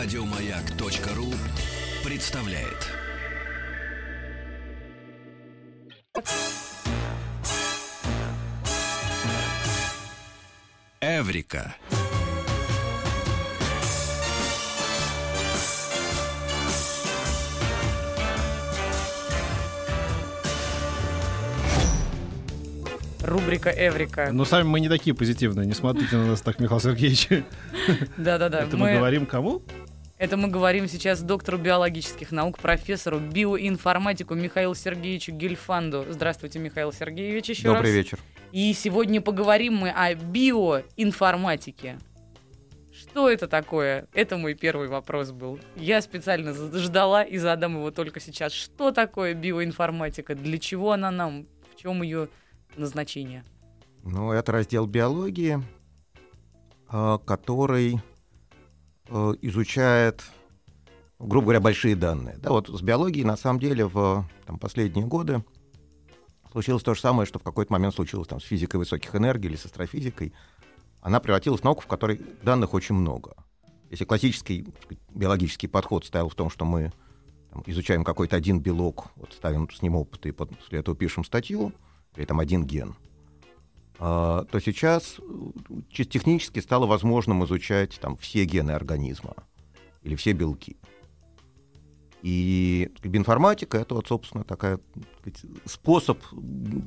Радиомаяк.ру представляет. Эврика. Рубрика Эврика. Но сами мы не такие позитивные, не смотрите на нас так, Михаил Сергеевич. Да-да-да. Это мы говорим кому? Это мы говорим сейчас доктору биологических наук, профессору биоинформатику Михаилу Сергеевичу Гельфанду. Здравствуйте, Михаил Сергеевич, еще Добрый раз. вечер. И сегодня поговорим мы о биоинформатике. Что это такое? Это мой первый вопрос был. Я специально ждала и задам его только сейчас. Что такое биоинформатика? Для чего она нам? В чем ее назначение? Ну, это раздел биологии, а, который изучает, грубо говоря, большие данные. Да, вот с биологией на самом деле в там, последние годы случилось то же самое, что в какой-то момент случилось там, с физикой высоких энергий или с астрофизикой. Она превратилась в науку, в которой данных очень много. Если классический биологический подход стоял в том, что мы там, изучаем какой-то один белок, вот ставим с ним опыты и после этого пишем статью, или там один ген, то сейчас э, чисто технически стало возможным изучать там, все гены организма или все белки. И биоинформатика — это, вот, собственно, такая, так сказать, способ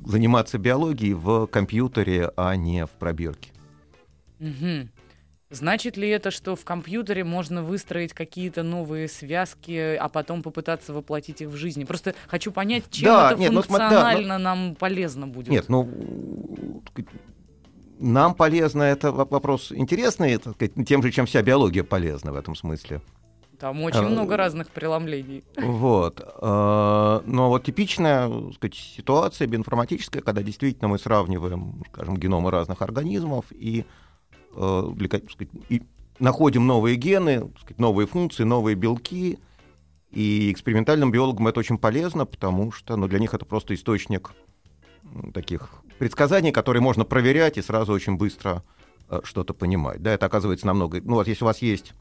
заниматься биологией в компьютере, а не в пробирке. Мгм. Значит ли это, что в компьютере можно выстроить какие-то новые связки, а потом попытаться воплотить их в жизни? Просто хочу понять, чем Да, это нет, ну, смо- да, функционально нам полезно будет. Нет, ну, нам полезно, это во- вопрос интересный, сказать, тем же, чем вся биология полезна в этом смысле. Там очень А, много разных преломлений. Вот. э, Но вот типичная так сказать, ситуация биоинформатическая, когда действительно мы сравниваем, скажем, геномы разных организмов и, э, для так сказать, и находим новые гены, сказать, новые функции, новые белки. И экспериментальным биологам это очень полезно, потому что ну, для них это просто источник таких предсказаний, которые можно проверять и сразу очень быстро э, что-то понимать. Да, это оказывается намного... Ну вот если у вас есть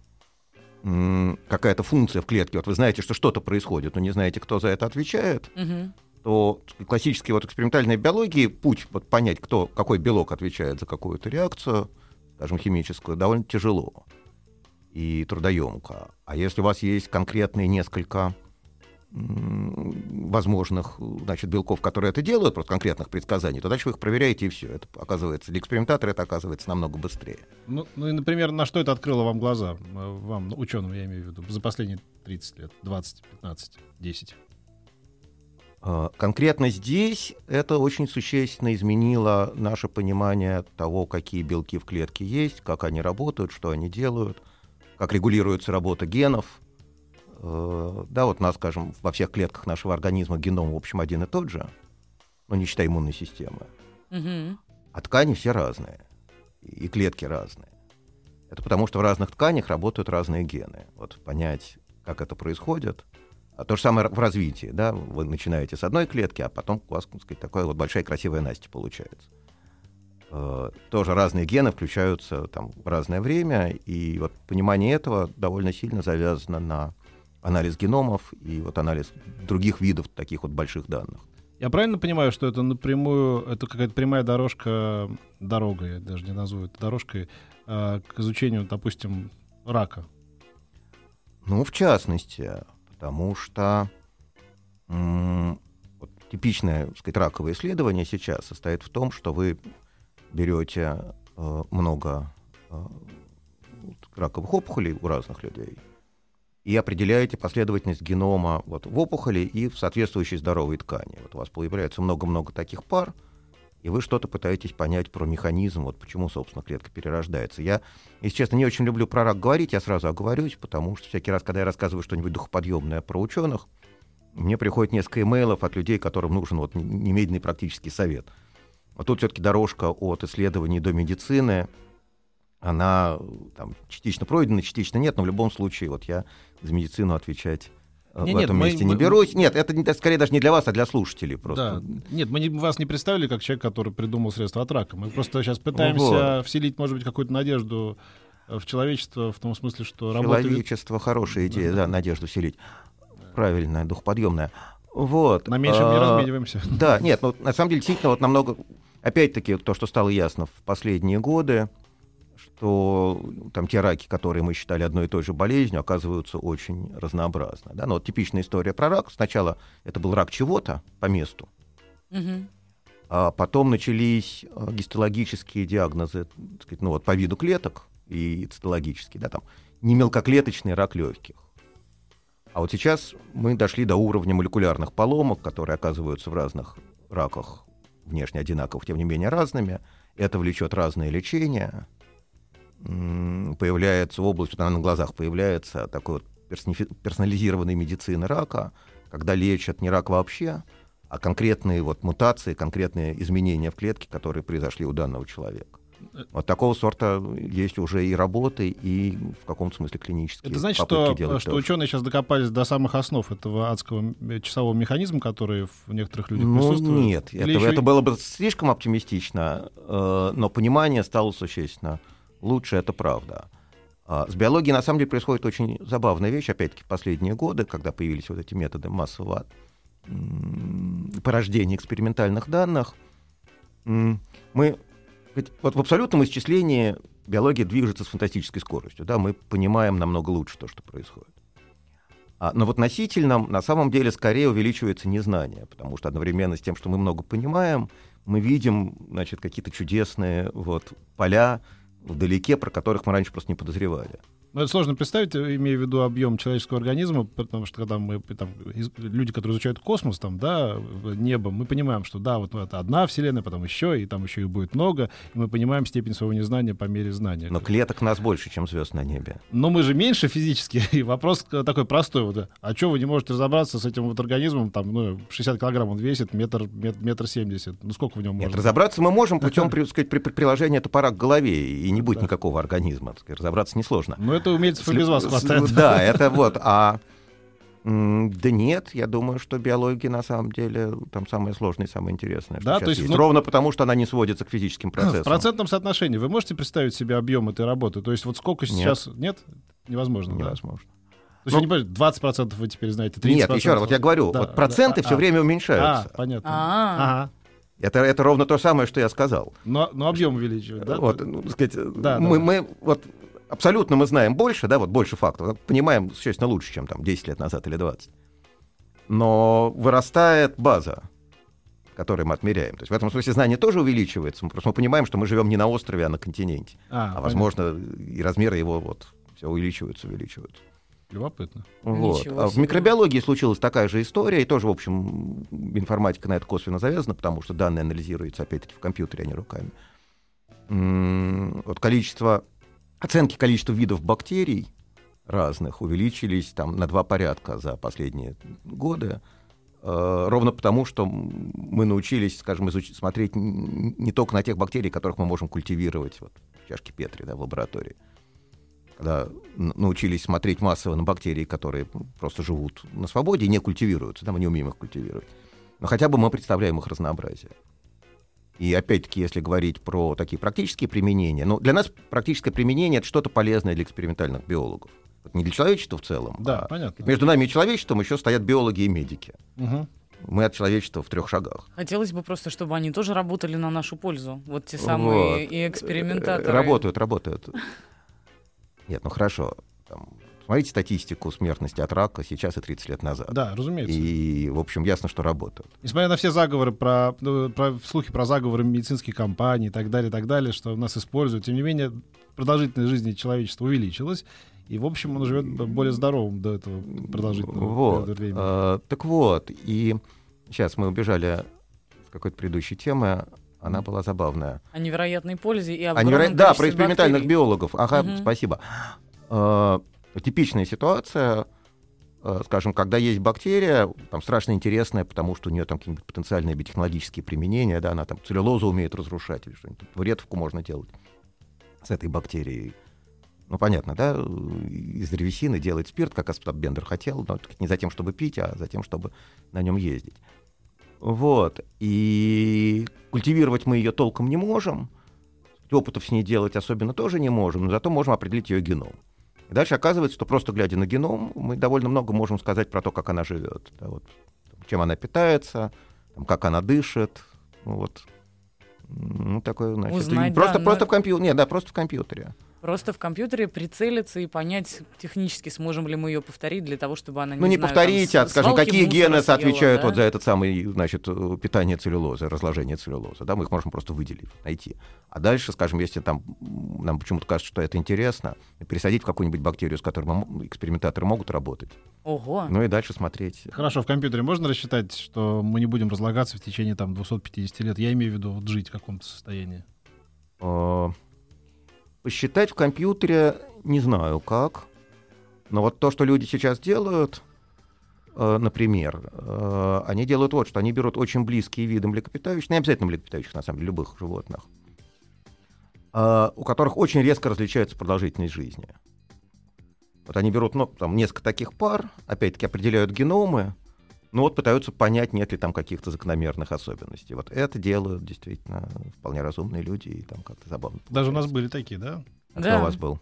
какая-то функция в клетке, вот вы знаете, что что-то происходит, но не знаете, кто за это отвечает, Мгм. то классический вот экспериментальной биологии путь вот понять, кто, какой белок отвечает за какую-то реакцию, скажем, химическую, довольно тяжело и трудоемко. А если у вас есть конкретные несколько возможных значит, белков, которые это делают, просто конкретных предсказаний, то дальше вы их проверяете, и все. Это оказывается, для экспериментатора это оказывается намного быстрее. Ну, ну и, например, на что это открыло вам глаза? Э, Вам, ученым, я имею в виду, за последние 30 лет, 20, 15, 10. А, Конкретно здесь это очень существенно изменило наше понимание того, какие белки в клетке есть, как они работают, что они делают, как регулируется работа генов. Э, Да, вот у нас, скажем, во всех клетках нашего организма геном, в общем, один и тот же, но не считая иммунной системы. Мгм. А ткани все разные, и клетки разные. Это потому, что в разных тканях работают разные гены. Вот понять, как это происходит. А то же самое в развитии, да, вы начинаете с одной клетки, а потом у вас, так сказать, такая вот большая красивая Настя получается. Э, Тоже разные гены включаются там в разное время, и вот понимание этого довольно сильно завязано на анализ геномов и вот анализ других видов таких вот больших данных. Я правильно понимаю, что это напрямую, это какая-то прямая дорожка, дорога, я даже не назову это дорожкой, а, к изучению, допустим, рака? Ну, в частности, потому что вот типичное так сказать, раковое исследование сейчас состоит в том, что вы берете э, много э, раковых опухолей у разных людей и определяете последовательность генома вот, в опухоли и в соответствующей здоровой ткани. Вот у вас появляется много-много таких пар, и вы что-то пытаетесь понять про механизм, вот почему, собственно, клетка перерождается. Я, если честно, не очень люблю про рак говорить, я сразу оговорюсь, потому что всякий раз, когда я рассказываю что-нибудь духоподъемное про ученых, мне приходит несколько имейлов от людей, которым нужен вот немедленный практический совет. Вот тут все-таки дорожка от исследований до медицины, она там, частично пройдена, частично нет, но в любом случае вот я за медицину отвечать э, Не, в нет, этом мы- месте мы- не берусь. Нет, это не- скорее даже не для вас, а для слушателей просто. Да. Нет, мы не- вас не представили как человек, который придумал средства от рака. Мы просто сейчас пытаемся Вот. вселить, может быть, какую-то надежду в человечество в том смысле, что работа... Человечество хорошая идея, да, надежду селить. Правильная, духоподъемная. Вот. На меньшем не а, размениваемся. Да, нет, ну, на самом деле, действительно, вот намного... Опять-таки, то, что стало ясно в последние годы, что там те раки, которые мы считали одной и той же болезнью, оказываются очень разнообразны. Да? Но вот типичная история про рак. Сначала это был рак чего-то по месту, Мгм. а потом начались э, гистологические диагнозы, так сказать, ну вот по виду клеток и цитологические, да, там не мелкоклеточный рак легких. А вот сейчас мы дошли до уровня молекулярных поломок, которые оказываются в разных раках внешне одинаковых, тем не менее разными. Это влечет разное лечение. Появляется область, она на глазах появляется, такой вот персонализированной медицины рака, когда лечат не рак вообще, а конкретные вот мутации, конкретные изменения в клетке, которые произошли у данного человека. Вот такого сорта есть уже и работы, и в каком-то смысле клинические Это значит, что, что тоже. ученые сейчас докопались до самых основ этого адского м- часового механизма, который в некоторых людях Ну присутствует? нет, Или это, еще это было бы слишком оптимистично, э, но понимание стало существенно лучше, это правда. А С биологией, на самом деле, происходит очень забавная вещь, опять-таки, последние годы, когда появились вот эти методы массового порождения экспериментальных данных. Мы, вот в абсолютном исчислении биология движется с фантастической скоростью, да, мы понимаем намного лучше то, что происходит. А, но в относительном, на самом деле, скорее увеличивается незнание, потому что одновременно с тем, что мы много понимаем, мы видим, значит, какие-то чудесные вот поля вдалеке, про которых мы раньше просто не подозревали. Ну, это сложно представить, э, имея в виду объем человеческого организма, потому что когда мы там, из- люди, которые изучают космос, там, да, небо, мы понимаем, что да, вот это одна вселенная, потом еще, и там еще их будет много, и мы понимаем степень своего незнания по мере знания. Но клеток нас больше, чем звезд на небе. Но мы же меньше физически. И вопрос такой простой. Вот, а что вы не можете разобраться с этим вот организмом? Там, ну, 60 килограмм он весит, метр, мет- метр семьдесят. Ну, сколько в нем Нет, можно? разобраться мы можем путем, при, сказать, при, при приложении топора к голове, и не будет Да. никакого организма. сказать, разобраться несложно. Ну, это умельцев и без вас хватает. Да, это вот. А да нет, я думаю, что биология на самом деле там самое сложное и самое интересное. Да, то есть есть. внут- Ровно потому, что она не сводится к физическим В процессам. процентном соотношении вы можете представить себе объем этой работы? То есть вот сколько Нет. сейчас... Нет? Невозможно, да? Невозможно. То есть Ну, вы не понимаете, 20% вы теперь знаете, 30%? Нет, еще раз, вот я говорю, Да, вот проценты да, все а, время А, уменьшаются. понятно. А. Ага. Это, это ровно то самое, что я сказал. Но, но объем увеличивает, да? вот, ну, так сказать, Да, мы, да. мы вот абсолютно мы знаем больше, да, вот больше фактов, понимаем существенно лучше, чем там 10 лет назад или 20. Но вырастает база, которой мы отмеряем. То есть в этом смысле знание тоже увеличивается. Мы просто мы понимаем, что мы живем не на острове, а на континенте. А, А, понятно. возможно, и размеры его вот все увеличиваются, увеличиваются. Любопытно. Вот. А в микробиологии случилась такая же история, и тоже, в общем, информатика на это косвенно завязана, потому что данные анализируются, опять-таки, в компьютере, а не руками. Вот количество, оценки количества видов бактерий разных увеличились там на два порядка за последние годы, э, ровно потому, что мы научились, скажем, изуч- смотреть не только на тех бактерий, которых мы можем культивировать вот, в чашке Петри да, в лаборатории, когда научились смотреть массово на бактерии, которые просто живут на свободе и не культивируются, да, мы не умеем их культивировать. Но хотя бы мы представляем их разнообразие. И опять-таки, если говорить про такие практические применения, ну, для нас практическое применение — это что-то полезное для экспериментальных биологов. Вот не для человечества в целом, Да, а понятно. между нами и человечеством еще стоят биологи и медики. Мгм. Мы от человечества в трех шагах. Хотелось бы просто, чтобы они тоже работали на нашу пользу. Вот те самые Вот. и экспериментаторы. Работают, работают. Нет, ну хорошо. Там, смотрите статистику смертности от рака сейчас и 30 лет назад. Да, разумеется. И, в общем, ясно, что работают. Несмотря на все заговоры про, ну, про слухи про заговоры медицинских компаний и так далее, и так далее, что нас используют, тем не менее продолжительность жизни человечества увеличилась, и в общем он живет более здоровым до этого продолжительного Вот. времени. Э, так вот, и сейчас мы убежали с какой-то предыдущей темы. Она была забавная. О невероятной пользе и А огромном неверо- Да, про экспериментальных бактерий. биологов. Ага, Мгм. спасибо. Э, Типичная ситуация, э, скажем, когда есть бактерия, там страшно интересная, потому что у нее там какие-нибудь потенциальные биотехнологические применения, да, она там целлюлозу умеет разрушать или что-нибудь, вредовку можно делать с этой бактерией. Ну, понятно, да, из древесины делать спирт, как Остап Бендер хотел, но не за тем, чтобы пить, а за тем, чтобы на нем ездить. Вот. И культивировать мы ее толком не можем. опытов с ней делать особенно тоже не можем, но зато можем определить ее геном. И дальше оказывается, что просто глядя на геном, мы довольно много можем сказать про то, как она живет, да, вот, чем она питается, там, как она дышит. Ну, вот. Ну, такое, значит, Узнать, просто, да, просто но- в компьютере. Нет, да, просто в компьютере. Просто в компьютере прицелиться и понять технически, сможем ли мы ее повторить для того, чтобы она не Ну, не знаю, повторите, там, а, скажем, какие гены съела, отвечают да? вот за этот самый, значит, э, питание целлюлозы, разложение целлюлозы, да, мы их можем просто выделить, найти. А дальше, скажем, если там нам почему-то кажется, что это интересно, пересадить в какую-нибудь бактерию, с которой мы экспериментаторы могут работать, Ого. ну и дальше смотреть. Хорошо, в компьютере можно рассчитать, что мы не будем разлагаться в течение там 250 лет? Я имею в виду вот жить в каком-то состоянии. Э, Посчитать в компьютере не знаю как, но вот то, что люди сейчас делают, э, например, э, они делают вот что, они берут очень близкие виды млекопитающих, не обязательно млекопитающих, на самом деле, любых животных, э, у которых очень резко различается продолжительность жизни. Вот они берут ну, там, несколько таких пар, опять-таки определяют геномы, ну вот пытаются понять, нет ли там каких-то закономерных особенностей. Вот это делают действительно вполне разумные люди, и там как-то забавно. Даже у нас получается. были такие, да? А Да. кто у вас был?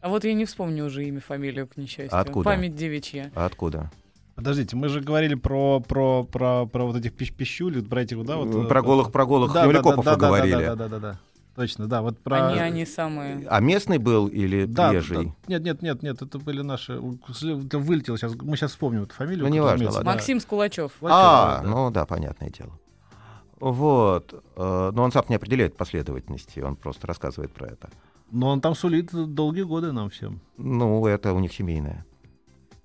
А вот я не вспомню уже имя, фамилию, к несчастью. А откуда? Память девичья. А откуда? Подождите, мы же говорили про, про, про, про вот этих пищ пищуль, про этих, да? Вот, Про э, голых, про голых да, да, землекопов да, да, да, говорили. Да, да, да, да, Точно, да, вот про... Они, они самые. А местный был или Да, приезжий? да. Нет, нет, нет, нет, это были наши... Это вылетело сейчас. Мы сейчас вспомним эту фамилию. Ну, неважно, разумеется, ладно. Максим Скулачев. Лачев, А, да, ну да, понятное дело. Вот. э, Но он сам не определяет последовательности, он просто рассказывает про это. Но он там сулит долгие годы нам всем. Ну, это у них семейное.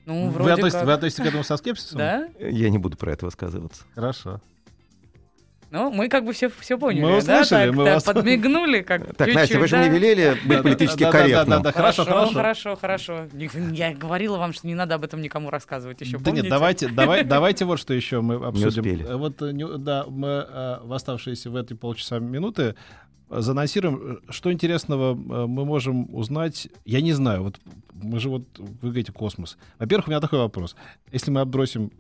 Ну, вы, вроде относитесь, как. вы относитесь к этому со скепсисом? Да? Я не буду про это высказываться. Хорошо. Ну, мы как бы все, все поняли, Мы да? услышали, Так, мы так, вас- подмигнули, как Так, Настя, чуть-чуть, вы же да? мне велели быть Да, политически да, да, да, корректным. да, да, хорошо, хорошо. хорошо, хорошо. Не- Я говорила вам, что не надо об этом никому рассказывать еще, Да нет, давайте, давай, давайте вот что еще мы обсудим. успели. Э, Вот, э, не- да, мы э, в оставшиеся в эти полчаса минуты э, занонсируем, что интересного мы можем узнать. Я не знаю, вот мы же вот, вы говорите, космос. Во-первых, у меня такой вопрос. Если мы отбросим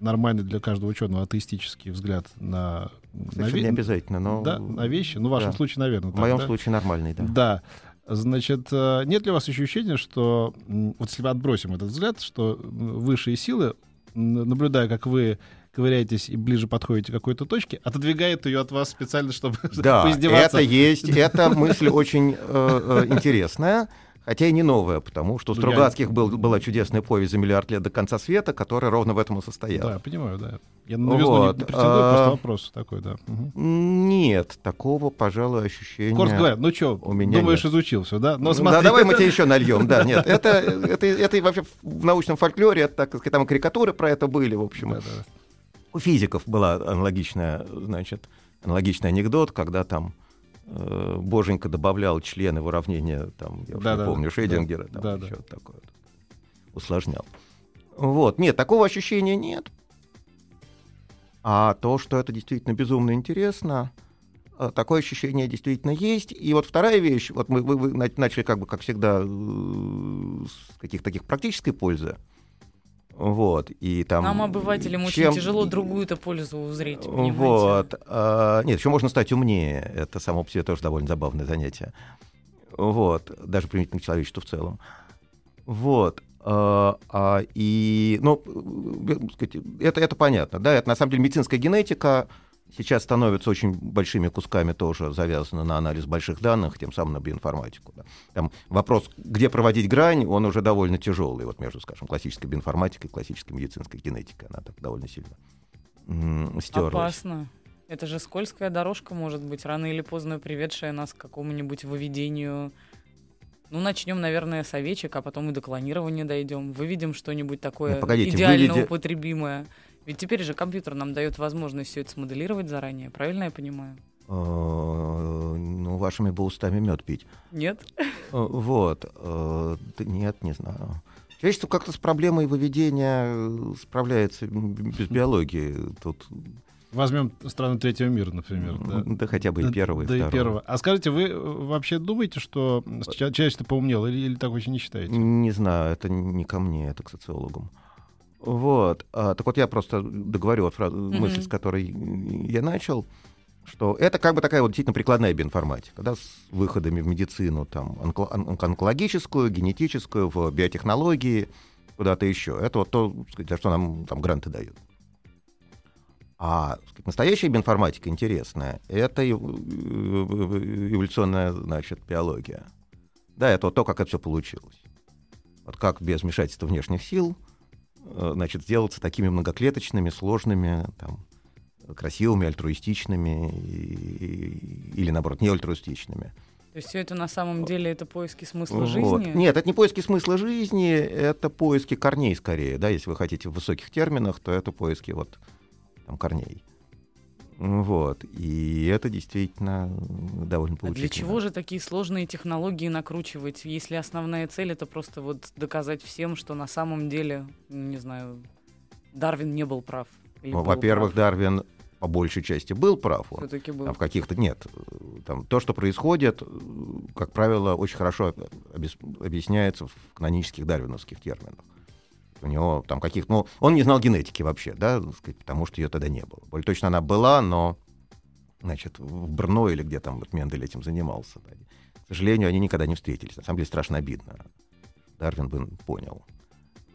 нормальный для каждого ученого атеистический взгляд на, на, ве- не обязательно, но да, на вещи, ну, в вашем да. случае, наверное. в так, моем да? случае нормальный, да. Да. Значит, э, нет ли у вас ощущения, что вот если мы отбросим этот взгляд, что высшие силы, наблюдая, как вы ковыряетесь и ближе подходите к какой-то точке, отодвигают ее от вас специально, чтобы Да, поиздеваться? это есть, эта мысль очень э, э, интересная, хотя и не новая, потому что у Ну, я- Стругацких был, была чудесная повесть «За миллиард лет до конца света», которая ровно в этом и состояла. Да, понимаю, да. Я на новизну Вот, не претендую, просто а, вопрос такой, да. Мгм. Нет, такого, пожалуй, ощущения... Коротко говоря, ну что, у меня думаешь, нет. изучил все, да? Но Ну, смотри, да, давай мы тебе еще нальем. Да, нет, это, это, это вообще в научном фольклоре, это, так сказать, там карикатуры про это были, в общем. Да, да. У физиков была аналогичная, значит, аналогичный анекдот, когда там э, Боженька добавлял члены в уравнение, там, я уже Да, не да, помню, да, Шейдингера, там да, да. еще такое вот, усложнял. Вот, нет, такого ощущения нет. А то, что это действительно безумно интересно, э, такое ощущение действительно есть. И вот вторая вещь, вот мы вы, вы на- начали как бы, как всегда, э, с каких-то таких практической пользы. Вот, и там... Нам, обывателям, чем- очень тяжело другую-то пользу узреть, понимаете? Вот. а, нет, еще можно стать умнее. Это само по себе тоже довольно забавное занятие. Вот. Даже применительно к человечеству в целом. Вот. а, а, и, ну, э, сказать, это, это понятно, да, это на самом деле медицинская генетика сейчас становится очень большими кусками тоже завязана на анализ больших данных, тем самым на биоинформатику. да. Там вопрос, где проводить грань, он уже довольно тяжелый, вот между, скажем, классической биоинформатикой и классической медицинской генетикой, она так довольно сильно м, стерлась. Опасно. Это же скользкая дорожка, может быть, рано или поздно приведшая нас к какому-нибудь выведению. Ну, начнем, наверное, с овечек, а потом и до клонирования дойдем. Выведем что-нибудь такое Нет, погодите, идеально выведи- употребимое. Ведь теперь же компьютер нам дает возможность все это смоделировать заранее, правильно я понимаю? Э, Ну, вашими бы устами мед пить. Нет? Э, Вот. э, да Нет, не знаю. Человечество как-то с проблемой выведения справляется без биологии. Тут Возьмем страны третьего мира, например. Да. да хотя бы и Да- первого, и да и второго. первого. А скажите, вы вообще думаете, что человечество поумнело, или, или так вообще не считаете? Не знаю, это не ко мне, это к социологам. Вот. А, так вот, я просто договорю вот фразу, мысль, с которой я начал. что это как бы такая вот действительно прикладная биоинформатика, да, с выходами в медицину, там, онко- он- онкологическую, генетическую, в биотехнологии, куда-то еще. Это вот то, сказать, за что нам там гранты дают. А сказать, настоящая биоинформатика интересная, это э, эволюционная, значит, биология. Да, это вот то, как это все получилось. Вот как без вмешательства внешних сил, значит, сделаться такими многоклеточными, сложными, там, красивыми, альтруистичными и- или, наоборот, не альтруистичными. То есть все это на самом деле это поиски смысла Вот. жизни? Нет, это не поиски смысла жизни, это поиски корней скорее. Да, если вы хотите в высоких терминах, то это поиски вот там, корней. Вот. И это действительно довольно А поучительно. для чего же такие сложные технологии накручивать, если основная цель это просто вот доказать всем, что на самом деле, не знаю, Дарвин не был прав? Во-первых, прав? Дарвин по большей части был прав. Он. Был. А в каких-то нет. Там, то, что происходит, как правило, очень хорошо объяс- объясняется в канонических дарвиновских терминах. У него там каких ну, он не знал генетики вообще, да, сказать, потому что ее тогда не было. Более точно она была, но, значит, в Брно или где там вот Мендель этим занимался. да. К сожалению, они никогда не встретились. На самом деле страшно обидно. Дарвин бы понял.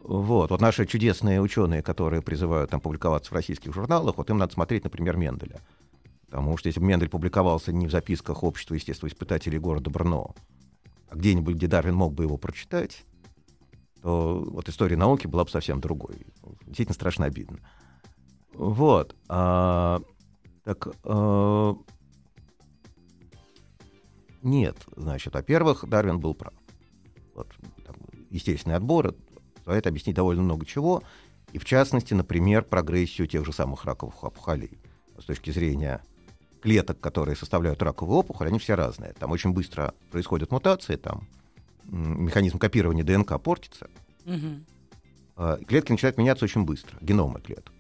Вот. вот наши чудесные ученые, которые призывают там публиковаться в российских журналах, вот им надо смотреть, например, Менделя. Потому что если бы Мендель публиковался не в записках общества естествоиспытателей города Брно, а где-нибудь, где Дарвин мог бы его прочитать, то вот история науки была бы совсем другой. Действительно страшно обидно. Вот. А, так, а, нет, значит, во-первых, Дарвин был прав. Вот, там, естественный отбор позволяет объяснить довольно много чего, и в частности, например, прогрессию тех же самых раковых опухолей. С точки зрения клеток, которые составляют раковую опухоль, они все разные. Там очень быстро происходят мутации, там механизм копирования ДНК портится, а, клетки начинают меняться очень быстро, геномы клеток.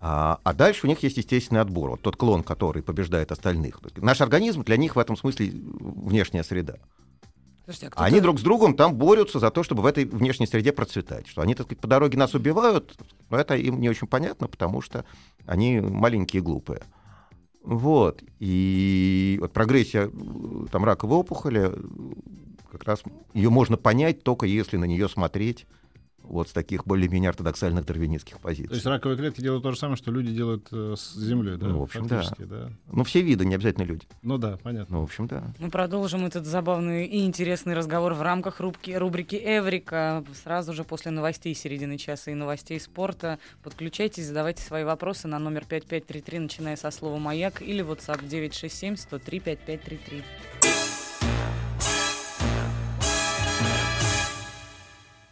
А, а дальше у них есть естественный отбор, вот тот клон, который побеждает остальных. Наш организм для них в этом смысле внешняя среда. Слушайте, а они друг с другом там борются за то, чтобы в этой внешней среде процветать. Что они, так сказать, по дороге нас убивают, но это им не очень понятно, потому что они маленькие и глупые. Вот. И вот прогрессия э, там, раковой опухоли, э, как раз ее можно понять только если на нее смотреть вот с таких более-менее ортодоксальных дарвинистских позиций. То есть раковые клетки делают то же самое, что люди делают э, с Землей, да? Ну, в общем, да. да. Ну, все виды, не обязательно люди. Ну да, понятно. Ну, в общем, да. Мы продолжим этот забавный и интересный разговор в рамках рубки, рубрики «Эврика» сразу же после новостей середины часа и новостей спорта. Подключайтесь, задавайте свои вопросы на номер 5533, начиная со слова «Маяк» или WhatsApp 967 103 5533.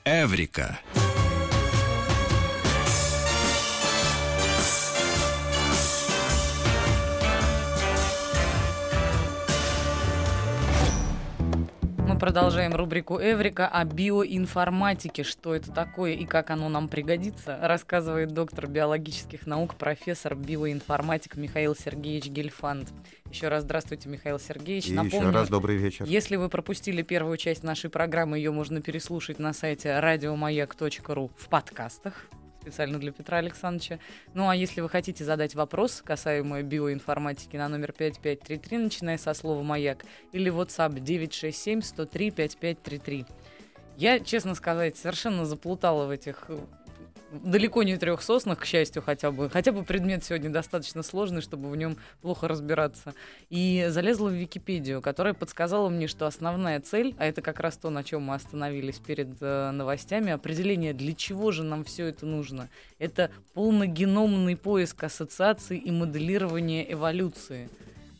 Эврика. Мы продолжаем рубрику «Эврика» о биоинформатике. Что это такое и как оно нам пригодится, рассказывает доктор биологических наук, профессор биоинформатик Михаил Сергеевич Гельфанд. Еще раз здравствуйте, Михаил Сергеевич. И Напомню, еще раз добрый вечер. Если вы пропустили первую часть нашей программы, ее можно переслушать на сайте радиомаяк.ру в подкастах специально для Петра Александровича. Ну а если вы хотите задать вопрос, касаемый биоинформатики, на номер 5533, начиная со слова «Маяк», или WhatsApp 967 103 5533. Я, честно сказать, совершенно заплутала в этих далеко не трех соснах, к счастью, хотя бы. Хотя бы предмет сегодня достаточно сложный, чтобы в нем плохо разбираться. И залезла в Википедию, которая подсказала мне, что основная цель, а это как раз то, на чем мы остановились перед э, новостями, определение, для чего же нам все это нужно. Это полногеномный поиск ассоциаций и моделирование эволюции.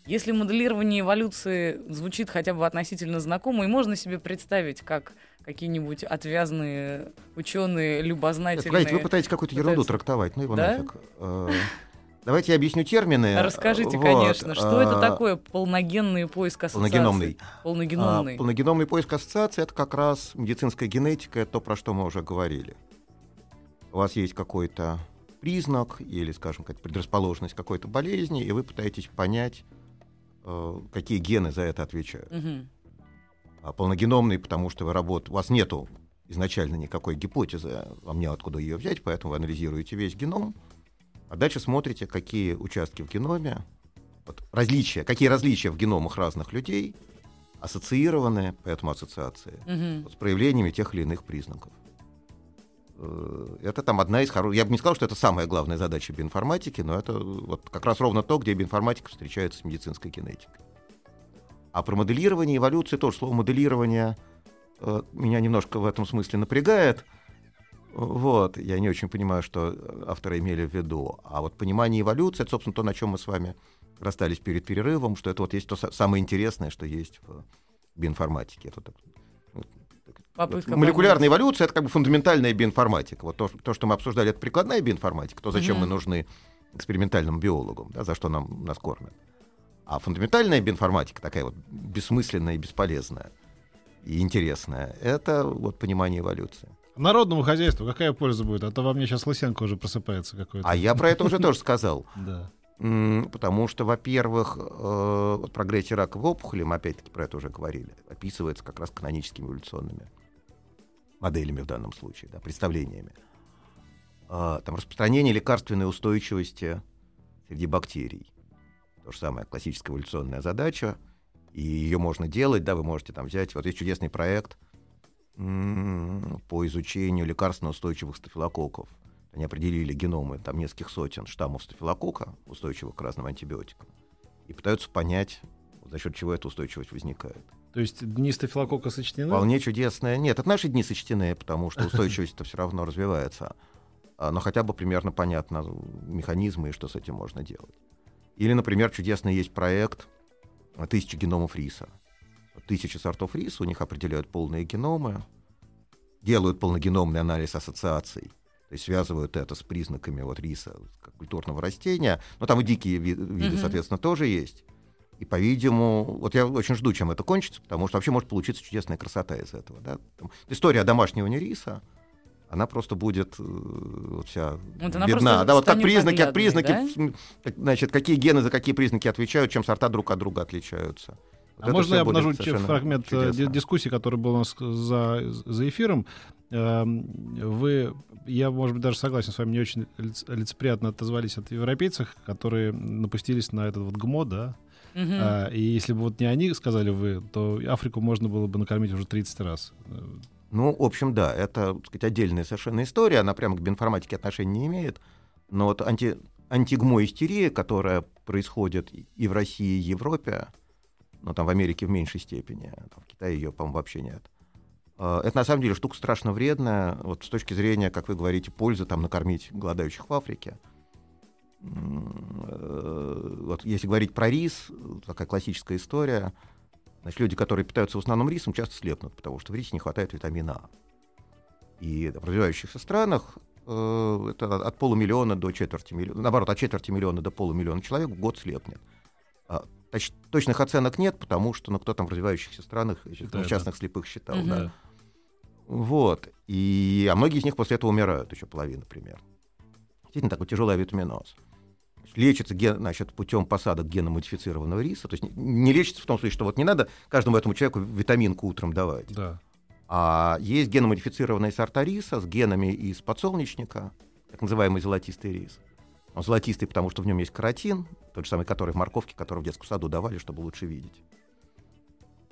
Если моделирование эволюции звучит хотя бы относительно знакомо, и можно себе представить, как какие-нибудь отвязные ученые, любознательные... Погодите, вы пытаетесь какую-то ерунду пытаются- трактовать. Ну его Да? нафиг. Э, Давайте я объясню термины. Расскажите, Вот, конечно, что это а, такое полногенный поиск ассоциаций? Полногеномный. Полногеномный. А, полногеномный поиск ассоциации это как раз медицинская генетика, это то, про что мы уже говорили. У вас есть какой-то признак или, скажем, какая-то предрасположенность какой-то болезни, и вы пытаетесь понять, э, какие гены за это отвечают. Мгм. А полногеномный, потому что вы работаете, у вас нету изначально никакой гипотезы, вам не откуда ее взять, поэтому вы анализируете весь геном, а дальше смотрите, какие участки в геноме вот различия, какие различия в геномах разных людей ассоциированы, поэтому ассоциации, Мгм. вот с проявлениями тех или иных признаков. Э, Это там одна из хороших... Я бы не сказал, что это самая главная задача биоинформатики, но это вот как раз ровно то, где биоинформатика встречается с медицинской генетикой. А про моделирование эволюции тоже слово моделирование э, меня немножко в этом смысле напрягает. Вот, я не очень понимаю, что авторы имели в виду. А вот понимание эволюции, это, собственно, то, на чем мы с вами расстались перед перерывом, что это вот есть то са- самое интересное, что есть в биоинформатике. Это так- Попытка Молекулярная эволюция это как бы фундаментальная биоинформатика. Вот то, то, что мы обсуждали, это прикладная биоинформатика, то, зачем Мгм. мы нужны экспериментальным биологам, да, за что нам нас кормят. А фундаментальная биоинформатика, такая вот бессмысленная и бесполезная, и интересная, это вот понимание эволюции. Народному хозяйству какая польза будет? А то во мне сейчас Лысенко уже просыпается какой-то. А я про это уже тоже сказал. Да. Потому что, во-первых, э, вот прогрессия рака в опухоли, мы опять-таки про это уже говорили, описывается как раз каноническими эволюционными моделями в данном случае, да, представлениями. А, Там распространение лекарственной устойчивости среди бактерий. То же самое, классическая эволюционная задача. И ее можно делать, да, вы можете там взять. Вот есть чудесный проект м, по изучению лекарственно устойчивых стафилококков. Они определили геномы там нескольких сотен штаммов стафилококка, устойчивых к разным антибиотикам, и пытаются понять, за счет чего эта устойчивость возникает. То есть дни стафилококка сочтены? Вполне чудесная. Нет, это наши дни сочтены, потому что устойчивость-то все равно развивается. А, Но хотя бы примерно понятно механизмы и что с этим можно делать. Или, например, чудесный есть проект «Тысяча геномов риса». Тысячи сортов риса, у них определяют полные геномы, делают полногеномный анализ ассоциаций, то есть связывают это с признаками вот риса как культурного растения. Но там и дикие ви- виды, Мгм. соответственно, тоже есть. И, по-видимому, вот я очень жду, чем это кончится, потому что вообще может получиться чудесная красота из этого. Да? Там история домашнего нериса, она просто будет э, вот вся Вот просто Да, вот как признаки от наглядной, признаки, как, значит, какие гены за какие признаки отвечают, чем сорта друг от друга отличаются. Вот А можно я обнажу фрагмент э, чудесно. ди- дискуссии, который был у нас за, за эфиром? Эм, Вы, я, может быть, даже согласен с вами, не очень лиц- лицеприятно отозвались от европейцев, которые напустились на этот вот ГМО, да? Мгм. А, и если бы вот не они сказали вы, то Африку можно было бы накормить уже 30 раз. Ну, в общем, да, это, так сказать, отдельная совершенно история, она прямо к биоинформатике отношения не имеет. Но вот анти, антигмо-истерия, которая происходит и- в России, и в Европе, но там в Америке в меньшей степени, там в Китае ее, по-моему, вообще нет. А, Это на самом деле штука страшно вредная, вот с точки зрения, как вы говорите, пользы там накормить голодающих в Африке. Э, Вот если говорить про рис, такая классическая история, Значит, люди, которые питаются в основном рисом, часто слепнут, потому что в рисе не хватает витамина А. И в развивающихся странах э, это от полумиллиона до четверти миллиона, наоборот, от четверти миллиона до полумиллиона человек в год слепнет. А, точ- точных оценок нет, потому что ну, кто там в развивающихся странах Да, несчастных слепых считал. Мгм. да. Вот. И, а многие из них после этого умирают, еще половина примерно. Действительно, такой тяжелый авитаминоз. Лечится ген, значит, путем посадок геномодифицированного риса. То есть не, не лечится в том случае, что вот не надо каждому этому человеку витаминку утром давать. Да. А есть геномодифицированные сорта риса с генами из подсолнечника, так называемый золотистый рис. Он золотистый, потому что в нем есть каротин, тот же самый, который в морковке, который в детском саду давали, чтобы лучше видеть.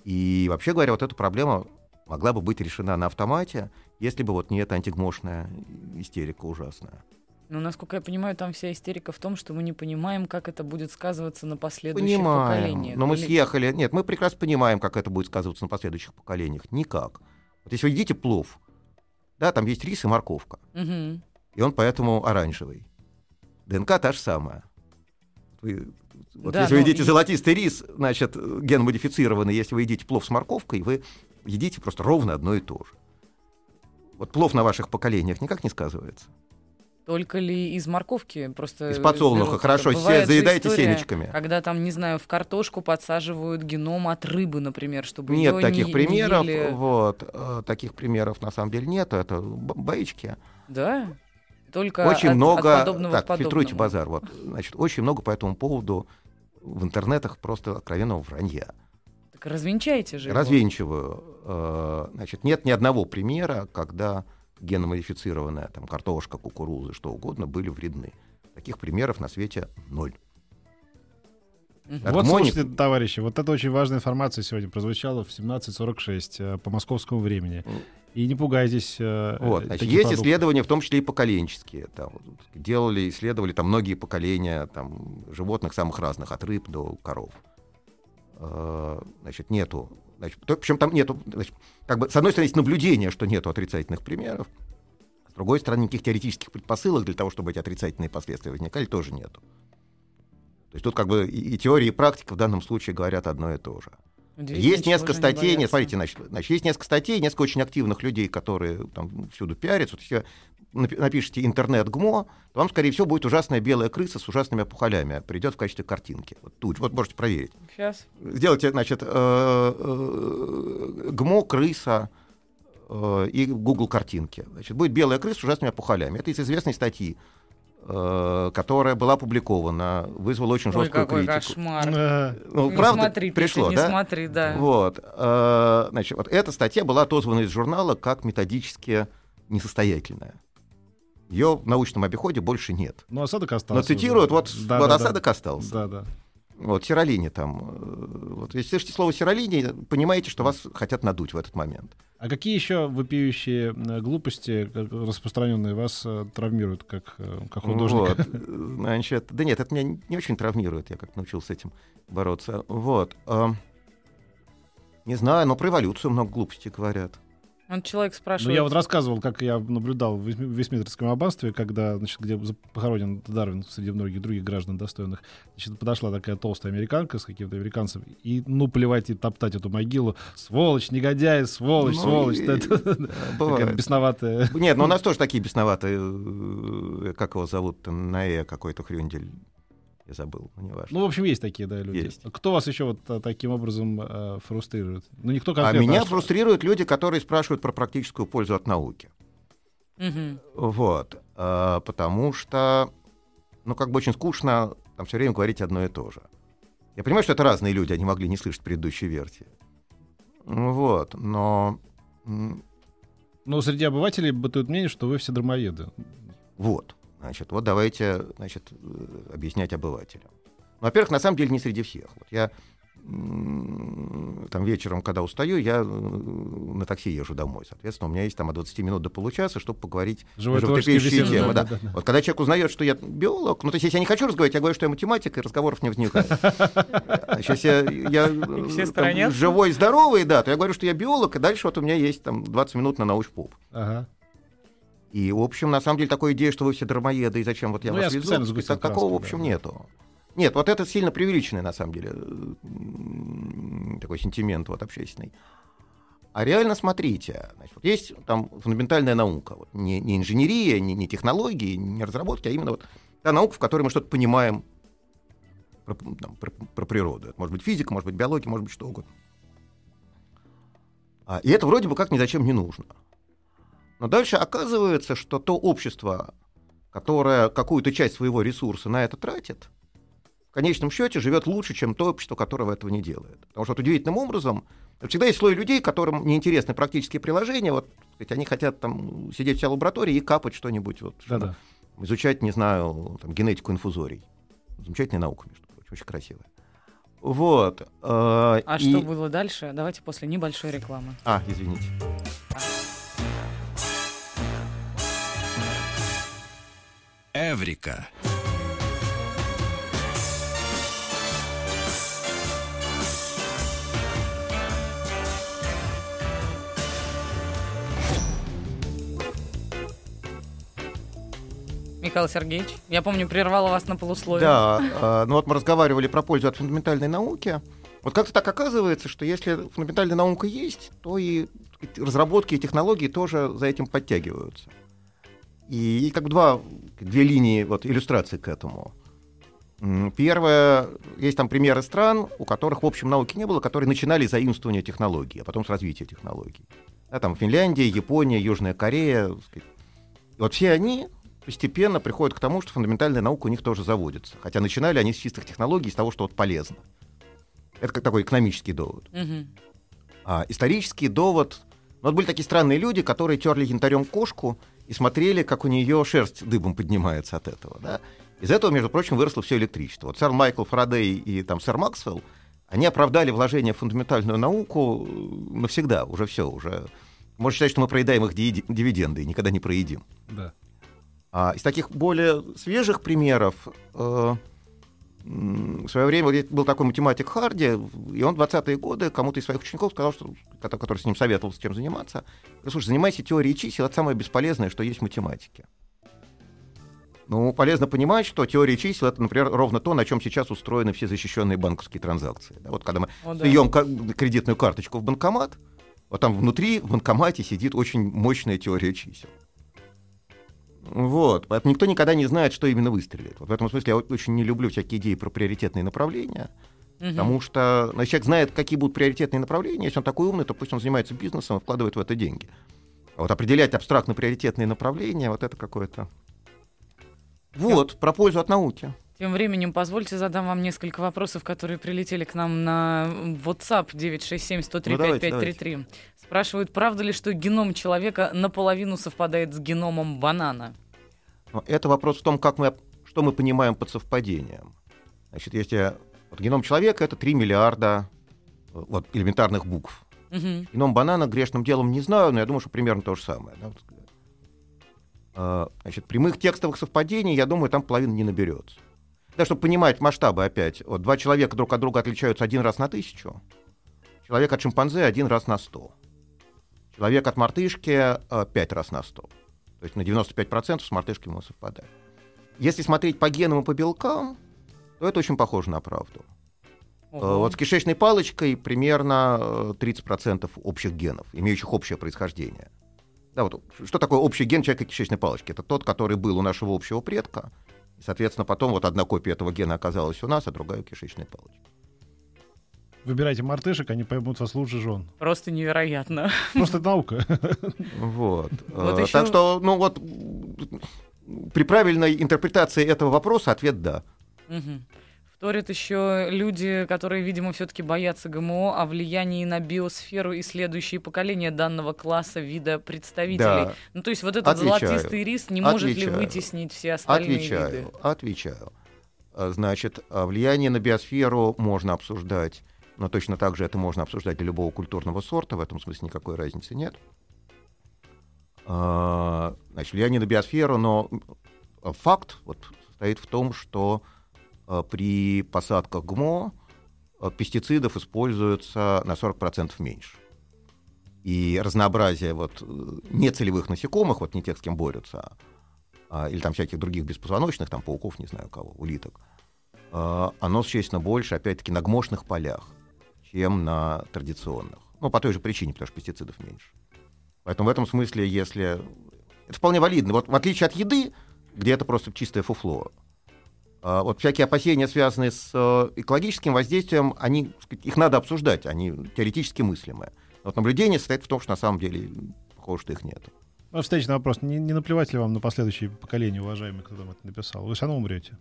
И вообще говоря, вот эта проблема могла бы быть решена на автомате, если бы вот не эта антигмошная истерика ужасная. Ну, насколько я понимаю, там вся истерика в том, что мы не понимаем, как это будет сказываться на последующих Понимаем. поколениях. Но мы Или- съехали. Нет, мы прекрасно понимаем, как это будет сказываться на последующих поколениях. Никак. Вот если вы едите плов, да, там есть рис и морковка. Мгм. и он поэтому оранжевый. ДНК та же самая. Вы- вот Да, если вы но едите и- золотистый рис, значит, ген-модифицированный, если вы едите плов с морковкой, вы едите просто ровно одно и то же. Вот плов на ваших поколениях никак не сказывается. Только ли из морковки? Просто Из подсолнуха, берут хорошо, все заедаете история, семечками. Когда там, не знаю, в картошку подсаживают геном от рыбы, например, чтобы Нет таких не- не примеров, ели. вот, э, таких примеров на самом деле нет, это баечки. Да? Только очень от- много, от подобного так, к фильтруйте базар, вот, значит, очень много по этому поводу в интернетах просто откровенного вранья. Так развенчайте же. его. Развенчиваю. Э, Значит, нет ни одного примера, когда геномодифицированная там, картошка, кукуруза, что угодно были вредны. Таких примеров на свете ноль. От Вот, слушайте, товарищи, вот это очень важная информация сегодня прозвучала в 17.46 э, по московскому времени. И не пугайтесь. э, Вот, э, значит, есть продуктов. исследования, в том числе и поколенческие. Там, делали, исследовали там многие поколения там, животных самых разных, от рыб до коров. Значит, нету. Значит, то- причем там нету. значит, как бы, с одной стороны, есть наблюдение, что нету отрицательных примеров. С другой стороны, никаких теоретических предпосылок для того, чтобы эти отрицательные последствия возникали, тоже нету. То есть тут как бы и, и теория, и практика в данном случае говорят одно и то же. Есть несколько статей, нет, боятся. смотрите, значит, значит, есть несколько статей, несколько очень активных людей, которые там всюду пиарятся. Вот напи- напишите интернет-ГМО, то вам, скорее всего, будет ужасная белая крыса с ужасными опухолями, придет в качестве картинки. Вот тут, вот можете проверить. Сейчас. Сделайте, значит, э, э, ГМО, крыса э, и Google картинки. Значит, будет белая крыса с ужасными опухолями. Это из известной статьи, которая была опубликована, вызвала очень Ой, жесткую какой критику. кошмар. Ну, не правда, смотри, Петя, пришло, не да? смотри, да. Вот, значит, вот эта статья была отозвана из журнала как методически несостоятельная. Ее в научном обиходе больше нет. Ну, осадок Но остался. цитируют, да. вот, Да, вот да, осадок остался. Да, да. Вот, сиролини там. э, Вот, если слышите слово сиролини, понимаете, что вас хотят надуть в этот момент. А какие еще вопиющие э, глупости, как распространенные, вас э, травмируют как, э, как художника? Вот, э, значит, да нет, это меня не очень травмирует, я как научился с этим бороться. Вот. э, Не знаю, но про эволюцию много глупостей говорят. Он человек Ну, спрашивает. я вот рассказывал, как я наблюдал в Весьми- Вестминстерском аббатстве, когда, значит, где похоронен Дарвин среди многих других граждан достойных, значит, подошла такая толстая американка с каким-то американцем, и, ну, плевать и топтать эту могилу. Сволочь, негодяй, сволочь, Ну, сволочь. и- Это такая бесноватая. Нет, ну у нас тоже такие бесноватые, э, как его зовут, Наэ какой-то хрюндель, я забыл, ну, неважно. Ну, в общем, есть такие, да, люди. Есть. Кто вас еще вот а, таким образом э, фрустрирует? Ну, никто а конкретно. меня что- фрустрируют люди, которые спрашивают про практическую пользу от науки. Мгм. Вот. А, потому что, ну, как бы очень скучно там все время говорить одно и то же. Я понимаю, что это разные люди, они могли не слышать предыдущей версии. Ну, Вот, но... Но среди обывателей бытует мнение, что вы все дармоеды. Вот. Значит, вот давайте, значит, э, объяснять обывателям. Ну, во-первых, на самом деле не среди всех. Вот я там вечером, когда устаю, я э, на такси езжу домой. Соответственно, у меня есть там от 20 минут до получаса, чтобы поговорить животрепещущие темы. да, да. да, да. Вот когда человек узнает, что я биолог, ну, то есть если я не хочу разговаривать, я говорю, что я математик, и разговоров не возникает. Значит, если я, я, э, живой, здоровый, да, то я говорю, что я биолог, и дальше вот у меня есть там 20 минут на научпоп. Ага. И, в общем, на самом деле, такой идеи, что вы все дармоеды, и зачем вот я Ну, вас я везу, так- такого, в общем, нету. Нет, вот это сильно преувеличенный, на самом деле, такой сентимент вот общественный. А реально смотрите, значит, вот есть там фундаментальная наука, вот, не, не инженерия, не, не технологии, не разработки, а именно вот та наука, в которой мы что-то понимаем про, там, про- про природу. Это может быть физика, может быть биология, может быть что угодно. А, и это вроде бы как ни зачем не нужно. Но дальше оказывается, что то общество, которое какую-то часть своего ресурса на это тратит, в конечном счете живет лучше, чем то общество, которое этого не делает. Потому что вот удивительным образом всегда есть слой людей, которым неинтересны практические приложения, вот сказать, они хотят там сидеть в себя лаборатории и капать что-нибудь, вот, Да-да. изучать, не знаю, там, генетику инфузорий. Замечательная наука, между прочим, очень красивая. Вот. э, А и- что было дальше? Давайте после небольшой рекламы. А, извините. Эврика. Михаил Сергеевич, я помню, прервала вас на полусловие. Да, э, ну вот мы разговаривали про пользу от фундаментальной науки. Вот как-то так оказывается, что если фундаментальная наука есть, то и разработки и технологии тоже за этим подтягиваются. И, и как бы два, две линии вот, иллюстрации к этому. Первое, есть там примеры стран, у которых в общем науки не было, которые начинали заимствование технологий, а потом с развития технологий. Да, там Финляндия, Япония, Южная Корея. И вот все они постепенно приходят к тому, что фундаментальная наука у них тоже заводится. Хотя начинали они с чистых технологий, с того, что вот полезно. Это как такой экономический довод. Мгм. А исторический довод... Ну, вот были такие странные люди, которые терли янтарем кошку и смотрели, как у нее шерсть дыбом поднимается от этого. Да? Из этого, между прочим, выросло все электричество. Вот сэр Майкл Фарадей и там сэр Максвелл, они оправдали вложение в фундаментальную науку э, навсегда, уже все, уже... Можно считать, что мы проедаем их дивиденды и никогда не проедим. Да. А из таких более свежих примеров э, в свое время был такой математик Харди, и он в 20-е годы кому-то из своих учеников сказал, что, который с ним советовался, чем заниматься, слушай, занимайся теорией чисел, это самое бесполезное, что есть в математике. Ну, полезно понимать, что теория чисел это, например, ровно то, на чем сейчас устроены все защищенные банковские транзакции. Да, вот когда мы О, да. суем кредитную карточку в банкомат, вот там внутри в банкомате сидит очень мощная теория чисел. Вот. Поэтому никто никогда не знает, что именно выстрелит. Вот в этом смысле я очень не люблю всякие идеи про приоритетные направления. Угу. Потому что значит, человек знает, какие будут приоритетные направления. Если он такой умный, то пусть он занимается бизнесом и вкладывает в это деньги. А вот определять абстрактно приоритетные направления, вот это какое-то вот, про пользу от науки. Тем временем позвольте задам вам несколько вопросов, которые прилетели к нам на WhatsApp 967-103-5533. Ну, Спрашивают, правда ли, что геном человека наполовину совпадает с геномом банана? Ну, это вопрос в том, как мы, что мы понимаем под совпадением. Значит, если вот геном человека — это 3 миллиарда вот, элементарных букв. Угу. Геном банана грешным делом не знаю, но я думаю, что примерно то же самое. Да? А, значит, прямых текстовых совпадений, я думаю, там половины не наберется. Да, чтобы понимать масштабы опять. Вот два человека друг от друга отличаются один раз на тысячу. Человек от шимпанзе один раз на сто. Человек от мартышки э, пять раз на сто. То есть на 95% с мартышкой мы совпадаем. Если смотреть по генам и по белкам, то это очень похоже на правду. Ого. Вот с кишечной палочкой примерно 30% общих генов, имеющих общее происхождение. Да, вот, что такое общий ген человека кишечной палочки? Это тот, который был у нашего общего предка. И, соответственно, потом вот одна копия этого гена оказалась у нас, а другая у кишечной палочки. Выбирайте мартышек, они поймут со лучше жен. Просто невероятно. Просто наука. Вот. еще... Так что, ну вот, при правильной интерпретации этого вопроса ответ «да». Угу. Вторят еще люди, которые, видимо, все-таки боятся ГМО о влиянии на биосферу и следующие поколения данного класса вида представителей. Да. Ну, то есть вот этот Отвечаю. золотистый рис не может Отвечаю. ли вытеснить все остальные Отвечаю. виды? Отвечаю. А, значит, а, влияние на биосферу можно обсуждать, но точно так же это можно обсуждать для любого культурного сорта, в этом смысле никакой разницы нет. А, значит, влияние на биосферу, но факт вот, состоит в том, что Э, при посадках ГМО э, пестицидов используется на 40% меньше. И разнообразие вот э, нецелевых насекомых, вот не тех, с кем борются, а, или там всяких других беспозвоночных, там пауков, не знаю кого, улиток, оно существенно больше, опять-таки, на гмошных полях, чем на традиционных. Ну, по той же причине, потому что пестицидов меньше. Поэтому в этом смысле, если... Это вполне валидно. Вот в отличие от еды, где это просто чистое фуфло, а, вот всякие опасения, связанные с э, экологическим воздействием, они, их надо обсуждать, они теоретически мыслимые. Вот наблюдение состоит в том, что на самом деле похоже, что их нет. Ну, встречный вопрос. Не, не наплевать ли вам на последующие поколения, уважаемые, кто там это написал? Вы все равно умрете.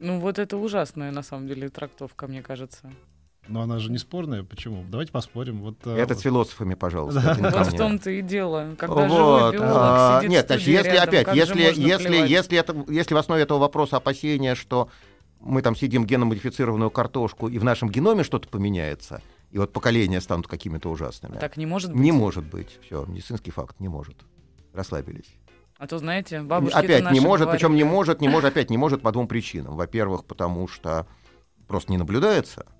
Ну, вот это ужасная, на самом деле, трактовка, мне кажется. Но она же не спорная. Почему? Давайте поспорим. Вот, э, это вот. с философами, пожалуйста. Вот в том-то и дело. Когда живой биолог а, Нет, значит, если опять, если, если, если, это, если в основе этого вопроса опасения, что мы там сидим геномодифицированную картошку, и в нашем геноме что-то поменяется, и вот поколения станут какими-то ужасными. Так не может быть? Не может быть. Все, медицинский факт не может. Расслабились. А то, знаете, бабушки Опять не может, причем не может, не может, опять не может по двум причинам. Во-первых, потому что просто не наблюдается —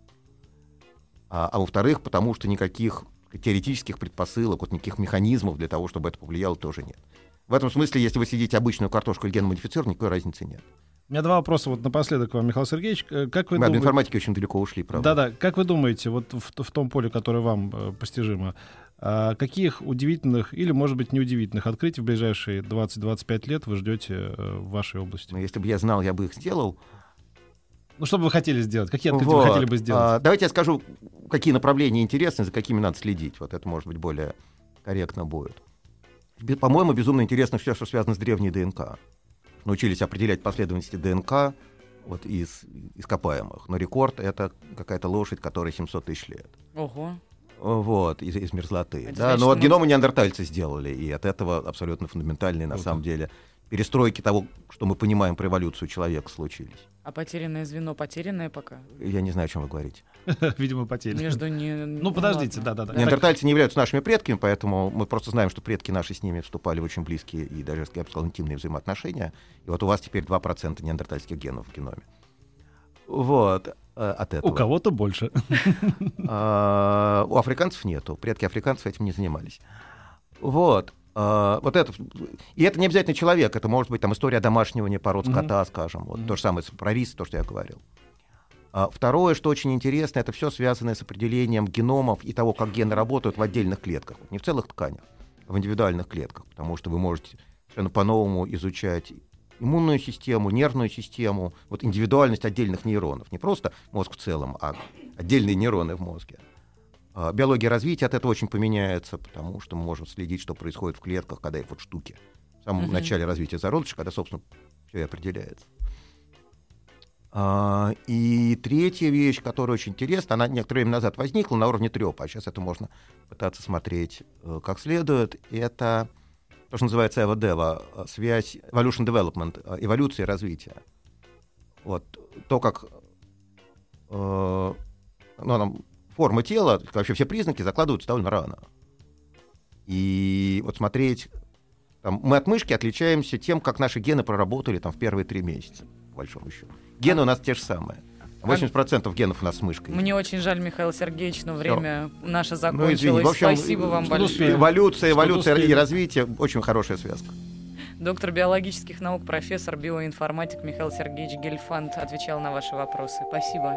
а, а во-вторых, потому что никаких теоретических предпосылок, вот никаких механизмов для того, чтобы это повлияло, тоже нет. В этом смысле, если вы сидите обычную картошку или геномодифицированную, никакой разницы нет. У меня два вопроса вот напоследок вам, Михаил Сергеевич. Э, как вы Мы думаете... от информатики очень далеко ушли, правда. Да-да. Как вы думаете, вот в, в том поле, которое вам э, постижимо, э, каких удивительных или, может быть, неудивительных открытий в ближайшие 20-25 лет вы ждете э, в вашей области? Ну, если бы я знал, я бы их сделал. Ну, что бы вы хотели сделать? Какие открытия вот. вы хотели бы сделать? А, давайте я скажу, какие направления интересны, за какими надо следить. Вот это, может быть, более корректно будет. По-моему, безумно интересно все, что связано с древней ДНК. Научились определять последовательности ДНК вот из ископаемых. Но рекорд — это какая-то лошадь, которой 700 тысяч лет. Ого. Вот, из, из мерзлоты. Это да, значит, но вот мы... геномы неандертальцы сделали, и от этого абсолютно фундаментальные, на самом деле, перестройки того, что мы понимаем про эволюцию человека, случились. А потерянное звено потерянное пока? Я не знаю, о чем вы говорите. Видимо, потеряно. Между не... Ну, подождите, да-да-да. Неандертальцы не являются нашими предками, поэтому мы просто знаем, что предки наши с ними вступали в очень близкие и даже, я бы сказал, интимные взаимоотношения. И вот у вас теперь 2% неандертальских генов в геноме. Вот. э, От этого. У кого-то больше. А, У африканцев нету. Предки африканцев этим не занимались. Вот. А, Вот это. И это не обязательно человек. Это может быть там история домашнего пород скота, скажем. Вот Мгм. то же самое с- про рис, то, что я говорил. А Второе, что очень интересно, это все связанное с определением геномов и того, как гены работают в отдельных клетках. Не в целых тканях, а в индивидуальных клетках. Потому что вы можете совершенно по-новому изучать иммунную систему, нервную систему, вот индивидуальность отдельных нейронов. Не просто мозг в целом, а отдельные нейроны в мозге. Биология развития от этого очень поменяется, потому что мы можем следить, что происходит в клетках, когда их вот штуки. В самом Мгм. начале развития зародыша, когда, собственно, все и определяется. А, И третья вещь, которая очень интересна, она некоторое время назад возникла на уровне трёпа, а сейчас это можно пытаться смотреть э, как следует, это то, что называется EVO-DEVA, э, связь Evolution Development, э, эволюция и развитие. Вот то, как э, ну, она- форма тела, вообще все признаки закладываются довольно рано. И вот смотреть, там, мы от мышки отличаемся тем, как наши гены проработали там в первые три месяца, по большому счету. Гены у нас те же самые. 80% генов у нас с мышкой. Мне очень жаль, Михаил Сергеевич, но время наше Ну, закончилось. извини. В общем, Спасибо вам что большое. успели? Эволюция, эволюция и успели. развитие очень хорошая связка. Доктор биологических наук, профессор, биоинформатик Михаил Сергеевич Гельфанд отвечал на ваши вопросы. Спасибо.